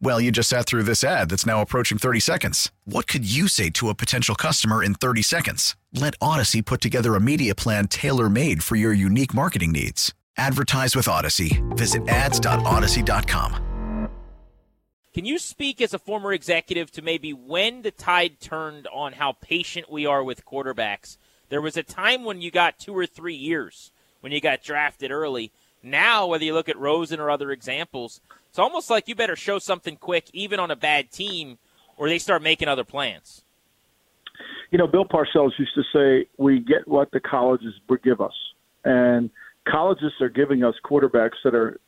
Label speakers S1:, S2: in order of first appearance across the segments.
S1: Well, you just sat through this ad that's now approaching 30 seconds. What could you say to a potential customer in 30 seconds? Let Audacy put together a media plan tailor made for your unique marketing needs. Advertise with Audacy. Visit ads.audacy.com.
S2: Can you speak as a former executive to maybe when the tide turned on how patient we are with quarterbacks? There was a time when you got two or three years when you got drafted early. Now, whether you look at Rosen or other examples, it's almost like you better show something quick, even on a bad team, or they start making other plans.
S3: You know, Bill Parcells used to say, "We get what the colleges give us," and colleges are giving us quarterbacks that are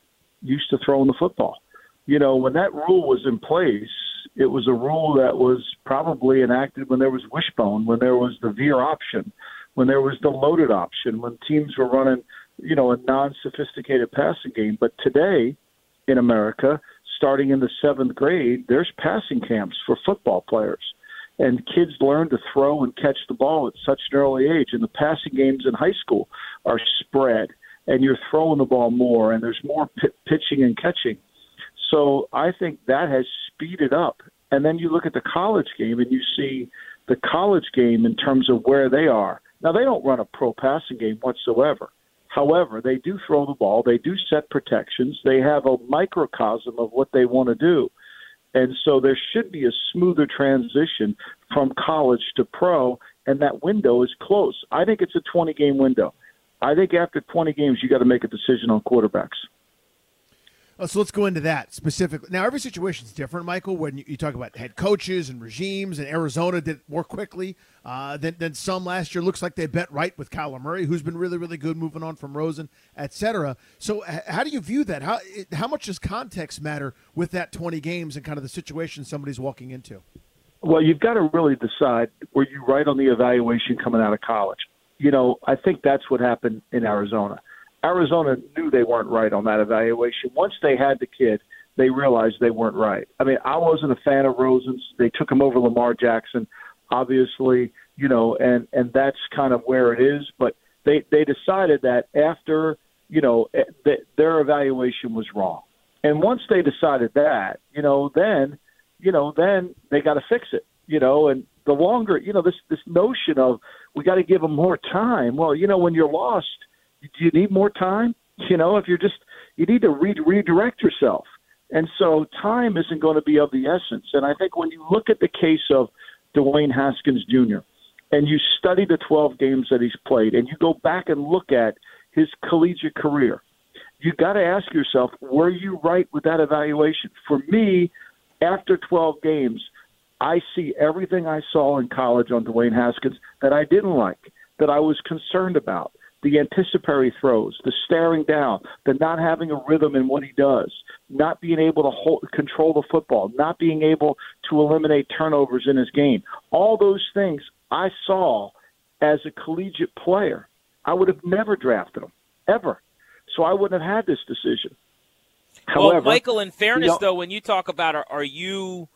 S3: used to throwing the football. You know, when that rule was in place, it was a rule that was probably enacted when there was wishbone, when there was the veer option, when there was the loaded option, when teams were running, you know, a non-sophisticated passing game. But today, in America, starting in the seventh grade, there's passing camps for football players. And kids learn to throw and catch the ball at such an early age. And the passing games in high school are spread, and you're throwing the ball more, and there's more p- pitching and catching. So I think that has speeded up. And then you look at the college game, and you see the college game in terms of where they are. Now, they don't run a pro passing game whatsoever. However, they do throw the ball, they do set protections, they have a microcosm of what they want to do. And so there should be a smoother transition from college to pro, and that window is close. I think it's a 20 game window. I think after 20 games, you got to make a decision on quarterbacks.
S4: Oh, so let's go into that specifically. Now, every situation is different, Michael. When you, you, talk about head coaches and regimes, and Arizona did more quickly uh, than, than some last year. Looks like they bet right with Kyler Murray, who's been really, really good, moving on from Rosen, etc. So, h- how do you view that? How how much does context matter with that twenty games and kind of the situation somebody's walking into?
S3: Well, you've got to really decide were you right on the evaluation coming out of college. You know, I think that's what happened in Arizona Arizona knew they weren't right on that evaluation. Once they had the kid, they realized they weren't right. I mean, I wasn't a fan of Rosen's. They took him over Lamar Jackson, obviously, you know, and and that's kind of where it is. But they they decided that after you know eh, th- their evaluation was wrong, and once they decided that, you know, then you know then they got to fix it, you know, and the longer you know this this notion of we got to give them more time. Well, you know, when you're lost do you need more time? You know, if you're just you need to re- redirect yourself. And so time isn't going to be of the essence. And I think when you look at the case of Dwayne Haskins Jr. and you study the 12 games that he's played and you go back and look at his collegiate career, you got to ask yourself, were you right with that evaluation? For me, after 12 games, I see everything I saw in college on Dwayne Haskins that I didn't like, that I was concerned about the anticipatory throws, the staring down, the not having a rhythm in what he does, not being able to hold, control the football, not being able to eliminate turnovers in his game. All those things I saw as a collegiate player. I would have never drafted him, ever. So I wouldn't have had this decision.
S2: However, well, Michael, in fairness, you know, though, when you talk about are, are you,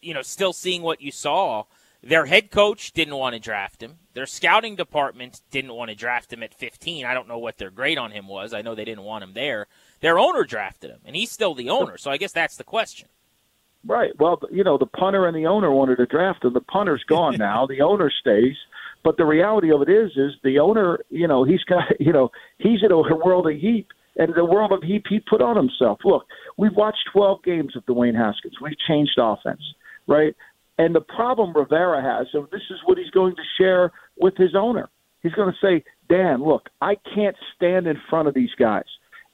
S2: you know, still seeing what you saw? Their head coach didn't want to draft him. Their scouting department didn't want to draft him at 15. I don't know what their grade on him was. I know they didn't want him there. Their owner drafted him, and he's still the owner. So I guess that's the question.
S3: Right. Well, you know, the punter and the owner wanted to draft him. The punter's gone now. the owner stays. But the reality of it is, is the owner, you know, he's got, you know, he's in a world of heat and the world of heat he put on himself. Look, we've watched 12 games of Dwayne Haskins. We've changed offense, right? And the problem Rivera has, and this is what he's going to share with his owner. He's going to say, Dan, look, I can't stand in front of these guys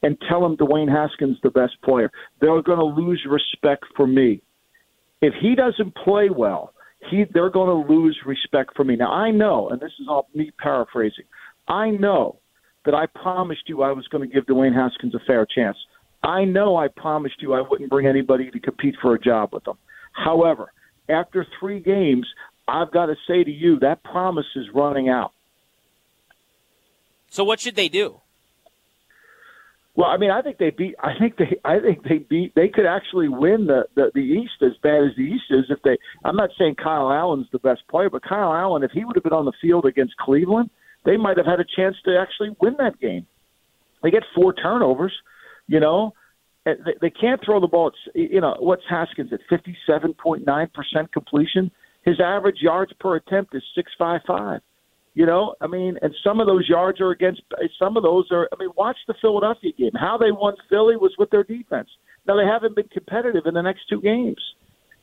S3: and tell them Dwayne Haskins the best player. They're going to lose respect for me. If he doesn't play well, he they're going to lose respect for me. Now I know, and this is all me paraphrasing. I know that I promised you I was going to give Dwayne Haskins a fair chance. I know I promised you I wouldn't bring anybody to compete for a job with them. However, after three games, I've got to say to you that promise is running out.
S2: So what should they do?
S3: Well, I mean, I think they beat. I think they. I think they beat. They could actually win the, the the East as bad as the East is if they. I'm not saying Kyle Allen's the best player, but Kyle Allen, if he would have been on the field against Cleveland, they might have had a chance to actually win that game. They get four turnovers, you know. They, can't throw the ball. At, you know what's Haskins at 57.9 percent completion. His average yards per attempt is six five five. You know, I mean, and some of those yards are against. Some of those are. I mean, watch the Philadelphia game. How they won Philly was with their defense. Now they haven't been competitive in the next two games.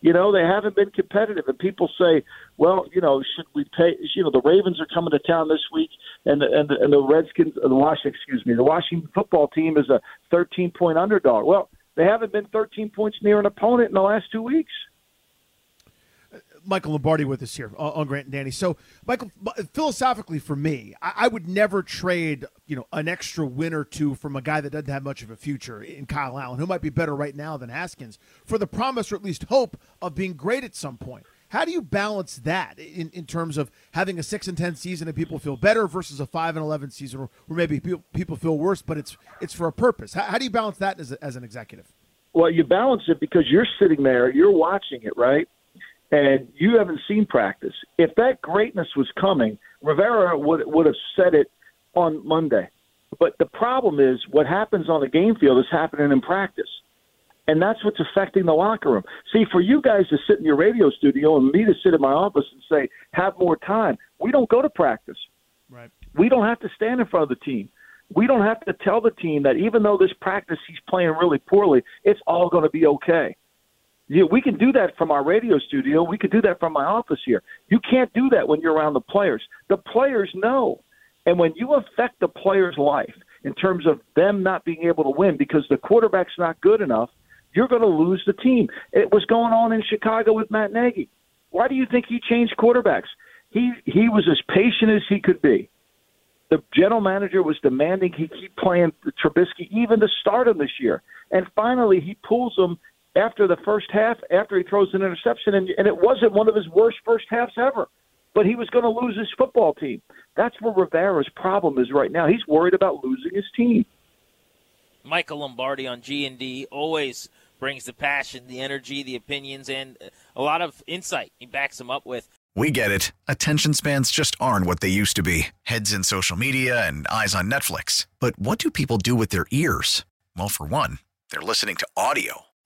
S3: You know, they haven't been competitive, and people say, "Well, you know, should we pay?" You know, the Ravens are coming to town this week, and the, and the, and the Redskins, the Washington, excuse me, the Washington football team is a 13 point underdog. Well, they haven't been 13 points near an opponent in the last two weeks.
S4: Michael Lombardi with us here uh, on Grant and Danny. So, Michael, philosophically, for me, I, would never trade you know an extra win or two from a guy that doesn't have much of a future in Kyle Allen, who might be better right now than Haskins, for the promise or at least hope of being great at some point. How do you balance that in, in terms of having a six and ten season and people feel better versus a five and eleven season where, maybe people, people feel worse, but it's it's for a purpose? How, how do you balance that as, a, as an executive?
S3: Well, you balance it because you're sitting there, you're watching it, right? And you haven't seen practice. If that greatness was coming, Rivera would would have said it on Monday. But the problem is what happens on the game field is happening in practice. And that's what's affecting the locker room. See, for you guys to sit in your radio studio and me to sit in my office and say, have more time, we don't go to practice.
S4: Right.
S3: We don't have to stand in front of the team. We don't have to tell the team that even though this practice he's playing really poorly, it's all going to be okay. Yeah, we can do that from our radio studio. We could do that from my office here. You can't do that when you're around the players. The players know. And when you affect the player's life in terms of them not being able to win because the quarterback's not good enough, you're going to lose the team. It was going on in Chicago with Matt Nagy. Why do you think he changed quarterbacks? He he was as patient as he could be. The general manager was demanding he keep playing Trubisky even to start him this year. And finally, he pulls him after the first half, after he throws an interception, and, and it wasn't one of his worst first halves ever. But he was going to lose his football team. That's where Rivera's problem is right now. He's worried about losing his team.
S2: Michael Lombardi on G and D always brings the passion, the energy, the opinions, and a lot of insight. He backs them up with.
S1: We get it. Attention spans just aren't what they used to be. Heads in social media and eyes on Netflix. But what do people do with their ears? Well, for one, they're listening to audio.